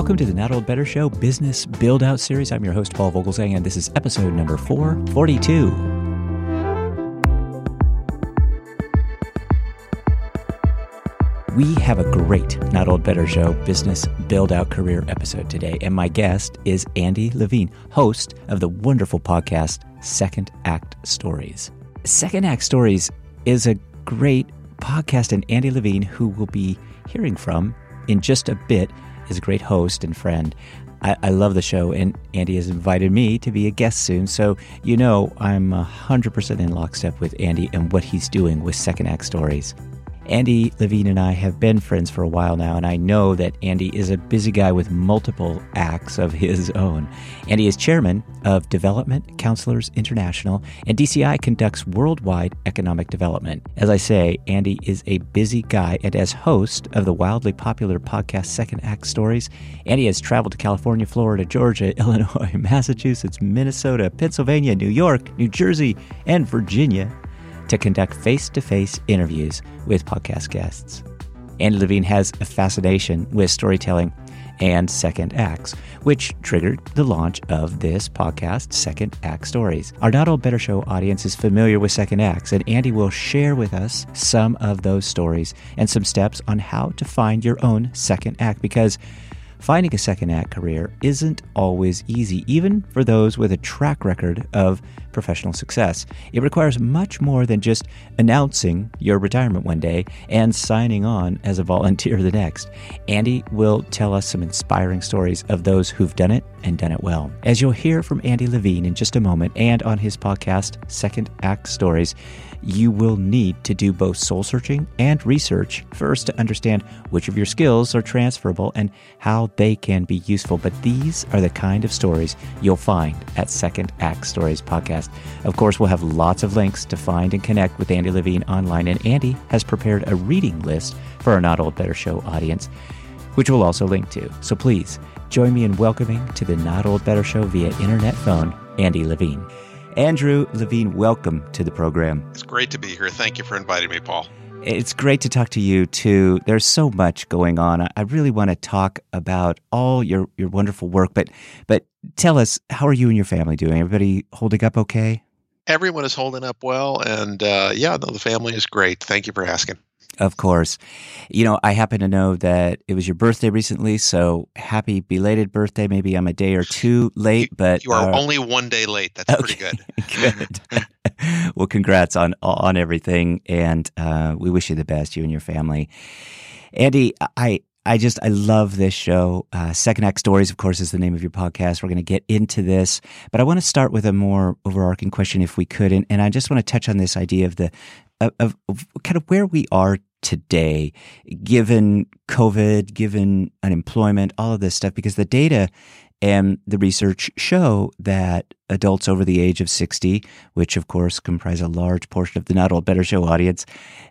Welcome to the Not Old Better Show Business Build Out Series. I'm your host, Paul Vogelsang, and this is episode number 442. We have a great Not Old Better Show Business Build Out Career episode today, and my guest is Andy Levine, host of the wonderful podcast Second Act Stories. Second Act Stories is a great podcast, and Andy Levine, who we'll be hearing from in just a bit, is a great host and friend. I, I, love the show, and Andy has invited me to be a guest soon. So, you know, I'm 100% in lockstep with Andy and what he's doing with Second Act Stories. Andy Levine and I have been friends for a while now, and I know that Andy is a busy guy with multiple acts of his own. Andy is chairman of Development Counselors International, and DCI conducts worldwide economic development. As I say, Andy is a busy guy, and as host of the wildly popular podcast Second Act Stories, Andy has traveled to California, Florida, Georgia, Illinois, Massachusetts, Minnesota, Pennsylvania, New York, New Jersey, and Virginia to conduct face to face interviews with podcast guests. Andy Levine has a fascination with storytelling and second acts, which triggered the launch of this podcast, Second Act Stories. Our Not Old Better Show audience is familiar with second acts, and Andy will share with us some of those stories and some steps on how to find your own second act because finding a second act career isn't always easy, even for those with a track record of professional success. It requires much more than just announcing your retirement one day and signing on as a volunteer the next. Andy will tell us some inspiring stories of those who've done it and done it well. As you'll hear from Andy Levine in just a moment and on his podcast, Second Act Stories, you will need to do both soul searching and research first to understand which of your skills are transferable and how they can be useful. But these are the kind of stories you'll find at Second Act Stories podcast. Of course, we'll have lots of links to find and connect with Andy Levine online, and Andy has prepared a reading list for our Not Old Better Show audience, which we'll also link to. So please join me in welcoming to the Not Old Better Show via internet phone, Andy Levine. Andrew Levine, welcome to the program. It's great to be here. Thank you for inviting me, Paul. It's great to talk to you too. There's so much going on. I really want to talk about all your, your wonderful work, but but tell us, how are you and your family doing? Everybody holding up okay? Everyone is holding up well, and uh, yeah, no, the family is great. Thank you for asking. Of course. You know, I happen to know that it was your birthday recently, so happy belated birthday. Maybe I'm a day or two late, you, but you are uh, only one day late. That's okay, pretty good. good. well, congrats on on everything, and uh, we wish you the best, you and your family. Andy, I I just I love this show. Uh, Second Act Stories, of course, is the name of your podcast. We're going to get into this, but I want to start with a more overarching question, if we could, and, and I just want to touch on this idea of the of, of, of kind of where we are today, given COVID, given unemployment, all of this stuff, because the data and the research show that adults over the age of 60, which of course comprise a large portion of the Not Old Better Show audience,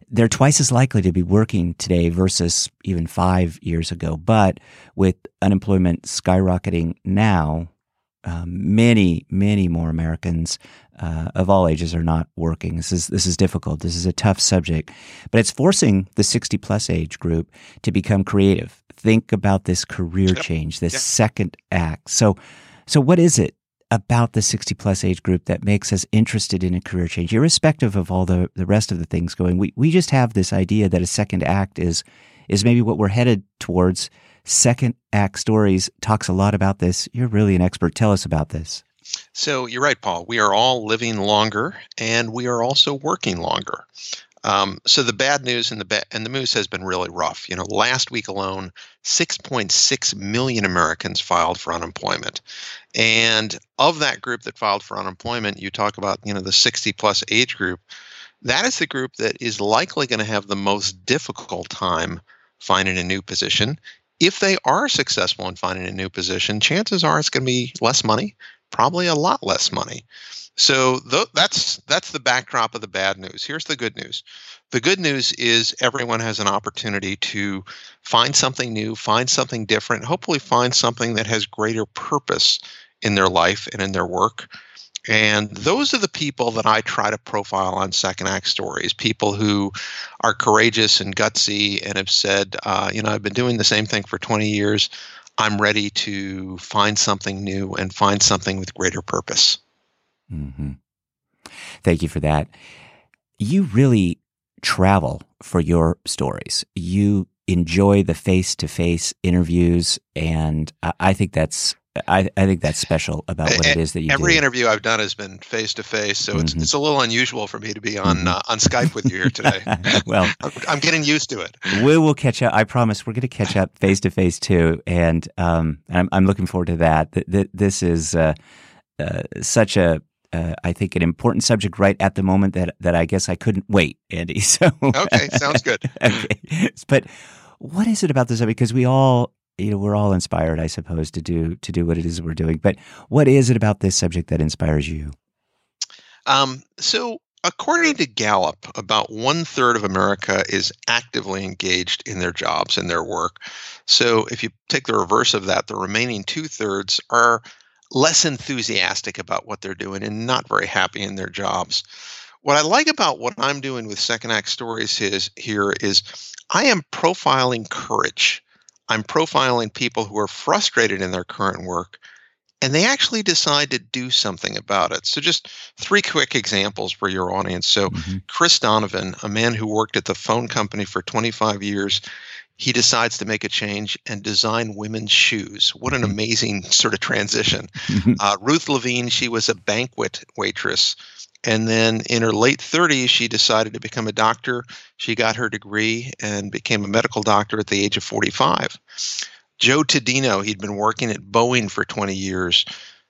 they're twice as likely to be working today versus even five years ago. But with unemployment skyrocketing now, um, many, many more Americans uh, of all ages are not working. This is this is difficult. This is a tough subject, but it's forcing the sixty plus age group to become creative. Think about this career change, this second act. So, so what is it about the 60 plus age group that makes us interested in a career change, irrespective of all the, the rest of the things going? We, we just have this idea that a second act is, is maybe what we're headed towards Second Act Stories talks a lot about this. You're really an expert. Tell us about this. So you're right, Paul. We are all living longer and we are also working longer. Um, so the bad news and the ba- and the news has been really rough. You know, last week alone, 6.6 million Americans filed for unemployment, and of that group that filed for unemployment, you talk about you know the 60 plus age group. That is the group that is likely going to have the most difficult time finding a new position if they are successful in finding a new position, chances are it's going to be less money, probably a lot less money. So th- that's that's the backdrop of the bad news. Here's the good news. The good news is everyone has an opportunity to find something new, find something different, hopefully find something that has greater purpose in their life and in their work and those are the people that I try to profile on Second Act Stories people who are courageous and gutsy and have said, uh, you know, I've been doing the same thing for 20 years. I'm ready to find something new and find something with greater purpose. Mm-hmm. Thank you for that. You really travel for your stories. You enjoy the face to face interviews, and I think that's I, I, think that's special about what it is that you do. Every do. interview I've done has been face to face, so mm-hmm. it's it's a little unusual for me to be on mm-hmm. uh, on Skype with you here today. well, I'm, I'm, getting used to it. We will catch up. I promise we're going to catch up face to face too, and um, I'm I'm looking forward to that. This is uh, uh, such a uh, I think an important subject right at the moment that that I guess I couldn't wait, Andy. So okay, sounds good. okay, but what is it about this? Because we all you know we're all inspired, I suppose, to do to do what it is we're doing. But what is it about this subject that inspires you? Um, so, according to Gallup, about one third of America is actively engaged in their jobs and their work. So, if you take the reverse of that, the remaining two thirds are less enthusiastic about what they're doing and not very happy in their jobs. What I like about what I'm doing with Second Act Stories is here is I am profiling courage. I'm profiling people who are frustrated in their current work and they actually decide to do something about it. So, just three quick examples for your audience. So, mm-hmm. Chris Donovan, a man who worked at the phone company for 25 years, he decides to make a change and design women's shoes. What an mm-hmm. amazing sort of transition. Mm-hmm. Uh, Ruth Levine, she was a banquet waitress. And then in her late 30s, she decided to become a doctor. She got her degree and became a medical doctor at the age of 45. Joe Tadino, he'd been working at Boeing for 20 years.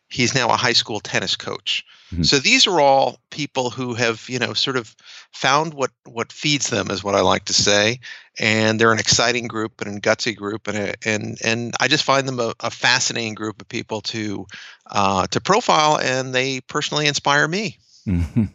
He's now a high school tennis coach. Mm-hmm. So these are all people who have, you know, sort of found what what feeds them, is what I like to say, and they're an exciting group and a gutsy group, and a, and and I just find them a, a fascinating group of people to uh, to profile, and they personally inspire me. Mm-hmm.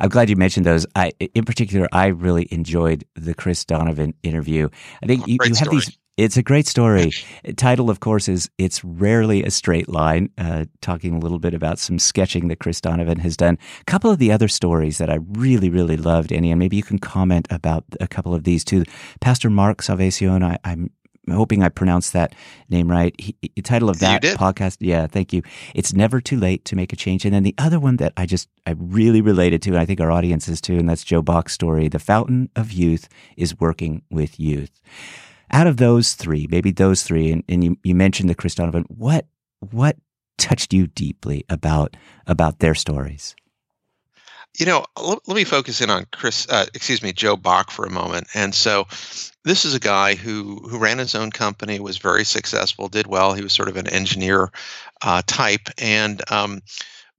I'm glad you mentioned those. I, in particular, I really enjoyed the Chris Donovan interview. I think you, you have these it's a great story. Title, of course, is It's Rarely a Straight Line, uh, talking a little bit about some sketching that Chris Donovan has done. A couple of the other stories that I really, really loved, Annie, and maybe you can comment about a couple of these too. Pastor Mark Salvacion, I, I'm hoping I pronounced that name right. He, the title of that podcast, yeah, thank you. It's never too late to make a change. And then the other one that I just I really related to, and I think our audience is too, and that's Joe Bach's story. The Fountain of Youth is working with youth out of those three, maybe those three, and, and you, you mentioned the Chris Donovan, what what touched you deeply about about their stories? You know, let, let me focus in on Chris, uh, excuse me, Joe Bach for a moment. And so, this is a guy who who ran his own company, was very successful, did well. He was sort of an engineer uh, type, and um,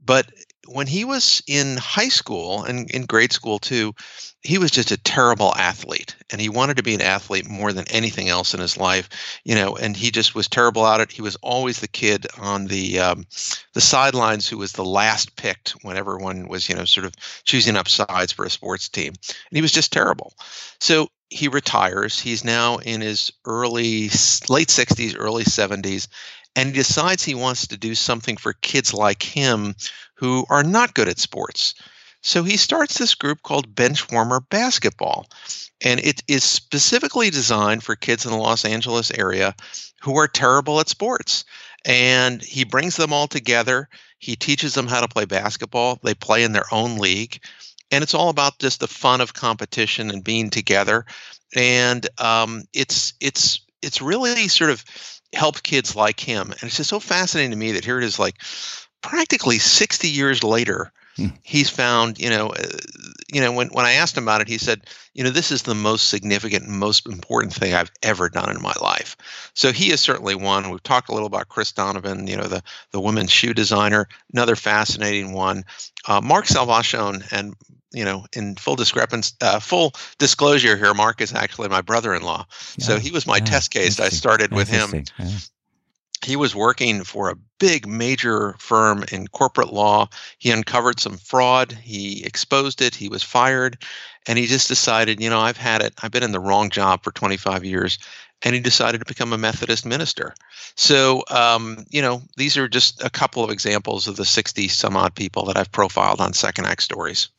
but when he was in high school and in grade school too, he was just a terrible athlete and he wanted to be an athlete more than anything else in his life you know and he just was terrible at it. He was always the kid on the um, the sidelines who was the last picked when everyone was you know sort of choosing up sides for a sports team and he was just terrible. So he retires he's now in his early late 60s early 70s and he decides he wants to do something for kids like him who are not good at sports so he starts this group called Benchwarmer Basketball. And it is specifically designed for kids in the Los Angeles area who are terrible at sports. And he brings them all together. He teaches them how to play basketball. They play in their own league. And it's all about just the fun of competition and being together. And um, it's it's it's really sort of helped kids like him. And it's just so fascinating to me that here it is like practically 60 years later he's found, you know, uh, you know, when when I asked him about it, he said, you know, this is the most significant, most important thing I've ever done in my life. So he is certainly one. We've talked a little about Chris Donovan, you know, the the women's shoe designer, another fascinating one. Uh, Mark Salvacion, and you know, in full discrepancy, uh, full disclosure here, Mark is actually my brother-in-law. Yeah, so he was my yeah, test case. I started with him. Yeah he was working for a big major firm in corporate law. He uncovered some fraud, he exposed it, he was fired, and he just decided, you know, I've had it. I've been in the wrong job for 25 years. And he decided to become a Methodist minister. So, um, you know, these are just a couple of examples of the 60 some odd people that I've profiled on Second Act Stories.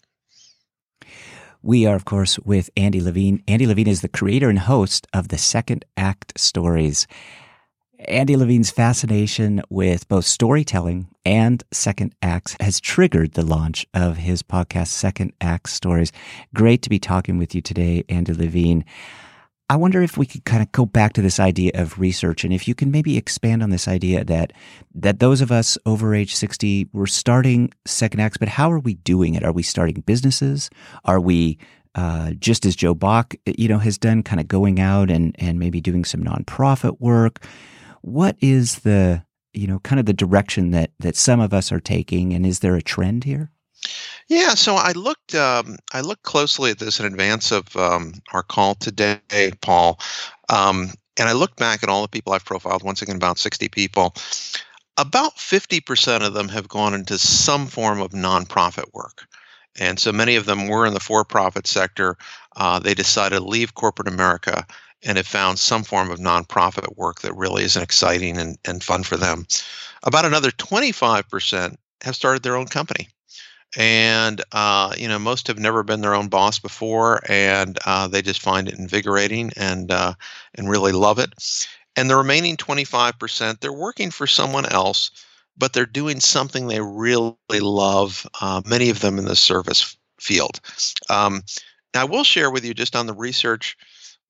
We are, of course, with Andy Levine. Andy Levine is the creator and host of the Second Act Stories Andy Levine's fascination with both storytelling and second acts has triggered the launch of his podcast, Second Act Stories. Great to be talking with you today, Andy Levine. I wonder if we could kind of go back to this idea of research and if you can maybe expand on this idea that that those of us over age 60 we're starting second acts but how are we doing it? Are we starting businesses? Are we uh, just as Joe Bach you know has done kind of going out and and maybe doing some nonprofit work? What is the you know kind of the direction that that some of us are taking and is there a trend here yeah, so I looked um, I looked closely at this in advance of um, our call today, Paul, um, and I looked back at all the people I've profiled. Once again, about sixty people. About fifty percent of them have gone into some form of nonprofit work, and so many of them were in the for-profit sector. Uh, they decided to leave corporate America and have found some form of nonprofit work that really is exciting and, and fun for them. About another 25% have started their own company and uh, you know most have never been their own boss before and uh, they just find it invigorating and uh, and really love it. And the remaining 25% they're working for someone else but they're doing something they really love uh, many of them in the service field. Um, now i will share with you just on the research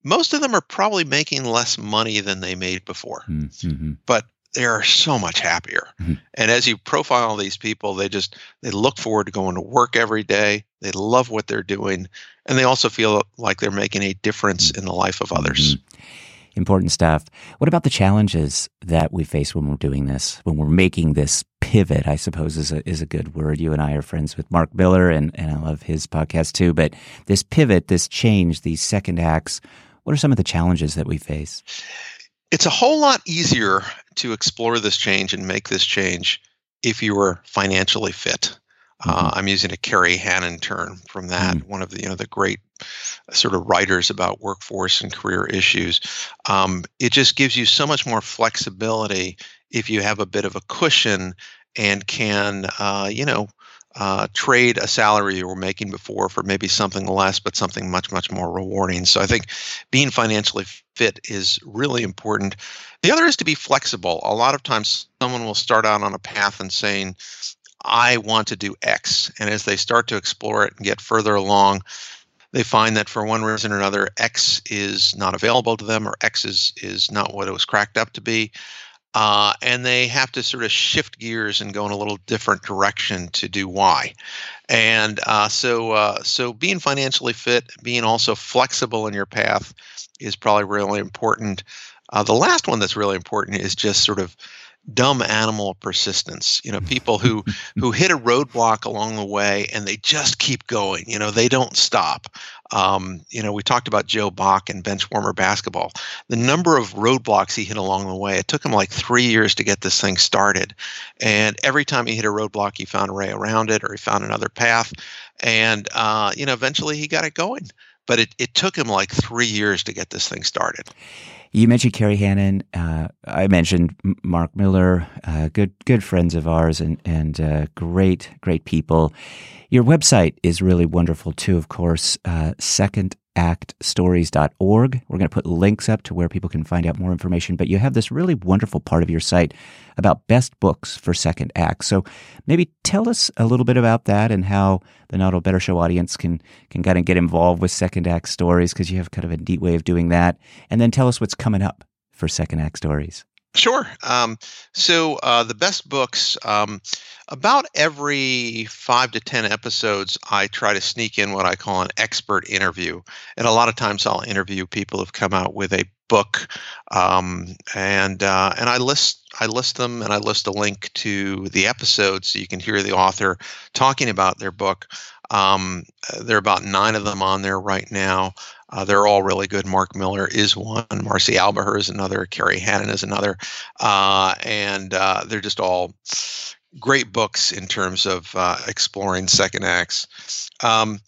most of them are probably making less money than they made before. Mm-hmm. but they are so much happier. Mm-hmm. And as you profile these people, they just they look forward to going to work every day. They love what they're doing, and they also feel like they're making a difference in the life of others. Mm-hmm. Important stuff. What about the challenges that we face when we're doing this, when we're making this pivot? I suppose is a is a good word. You and I are friends with Mark Miller, and and I love his podcast too. But this pivot, this change, these second acts. What are some of the challenges that we face? It's a whole lot easier to explore this change and make this change if you were financially fit. Uh, mm-hmm. Uh, I'm using a Kerry Hannon term from that, mm-hmm. one of the you know the great sort of writers about workforce and career issues. Um, it just gives you so much more flexibility if you have a bit of a cushion and can uh, you know uh, trade a salary you were making before for maybe something less, but something much, much more rewarding. So I think being financially fit is really important. The other is to be flexible. A lot of times, someone will start out on a path and saying, I want to do X. And as they start to explore it and get further along, they find that for one reason or another, X is not available to them or X is, is not what it was cracked up to be uh, and they have to sort of shift gears and go in a little different direction to do Y. And uh, so, uh, so being financially fit, being also flexible in your path, is probably really important. Uh, the last one that's really important is just sort of dumb animal persistence you know people who who hit a roadblock along the way and they just keep going you know they don't stop um, you know we talked about joe bach and benchwarmer basketball. The number of roadblocks he hit along the way it took him like three years to get this thing started. And every time he hit a roadblock he found a way around it or he found another path. And uh, you know eventually he got it going. But it, it took him like three years to get this thing started you mentioned Kerry Hannon. Uh, I mentioned Mark Miller, uh, good good friends of ours, and and uh, great great people. Your website is really wonderful too. Of course, uh, Second actstories.org. We're going to put links up to where people can find out more information. But you have this really wonderful part of your site about best books for second act. So maybe tell us a little bit about that and how the Not Old Better Show audience can can kind of get involved with second act stories because you have kind of a neat way of doing that. And then tell us what's coming up for second act stories. Sure. Um, so uh, the best books, um, about every five to 10 episodes, I try to sneak in what I call an expert interview. And a lot of times I'll interview people who've come out with a book um, and uh, and I list I list them and I list a link to the episode so you can hear the author talking about their book. Um, there are about nine of them on there right now. Uh, they're all really good. Mark Miller is one. Marci Alboher is another. Kerry Hannon is another. Uh, and uh, they're just all great books in terms of uh, exploring second acts. Um,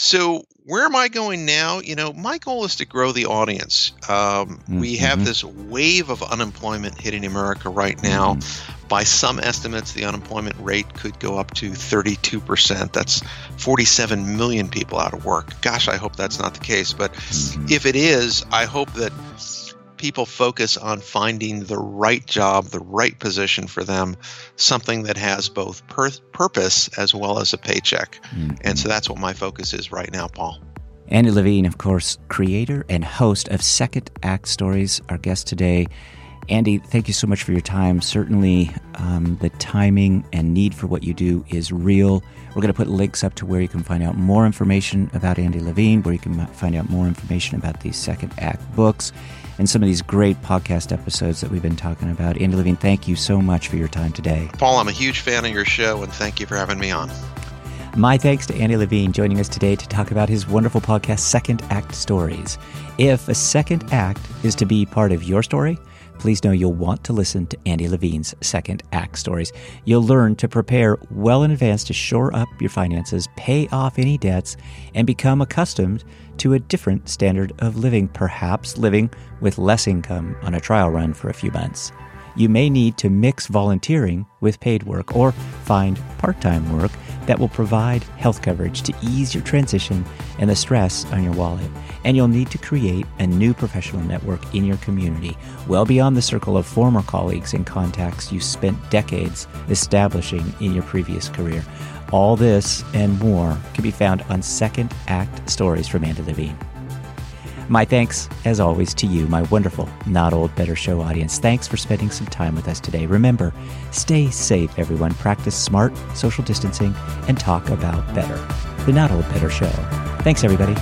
so where am I going now? You know, my goal is to grow the audience. Um, mm-hmm. We have this wave of unemployment hitting America right now. Mm-hmm. By some estimates, the unemployment rate could go up to 32%. That's 47 million people out of work. Gosh, I hope that's not the case. But mm-hmm. if it is, I hope that people focus on finding the right job, the right position for them, something that has both per- purpose as well as a paycheck. Mm-hmm. And so that's what my focus is right now, Paul. Andy Levine, of course, creator and host of Second Act Stories, our guest today. Andy, thank you so much for your time. Certainly, um, the timing and need for what you do is real. We're going to put links up to where you can find out more information about Andy Levine, where you can find out more information about these second act books, and some of these great podcast episodes that we've been talking about. Andy Levine, thank you so much for your time today. Paul, I'm a huge fan of your show, and thank you for having me on. My thanks to Andy Levine joining us today to talk about his wonderful podcast, Second Act Stories. If a second act is to be part of your story, please know you'll want to listen to Andy Levine's second act stories. You'll learn to prepare well in advance to shore up your finances, pay off any debts, and become accustomed to a different standard of living, perhaps living with less income on a trial run for a few months. You may need to mix volunteering with paid work or find part time work that will provide health coverage to ease your transition and the stress on your wallet. And you'll need to create a new professional network in your community, well beyond the circle of former colleagues and contacts you spent decades establishing in your previous career. All this and more can be found on Second Act Stories from Andy Levine. My thanks, as always, to you, my wonderful Not Old Better Show audience. Thanks for spending some time with us today. Remember, stay safe, everyone. Practice smart social distancing and talk about better. The Not Old Better Show. Thanks, everybody.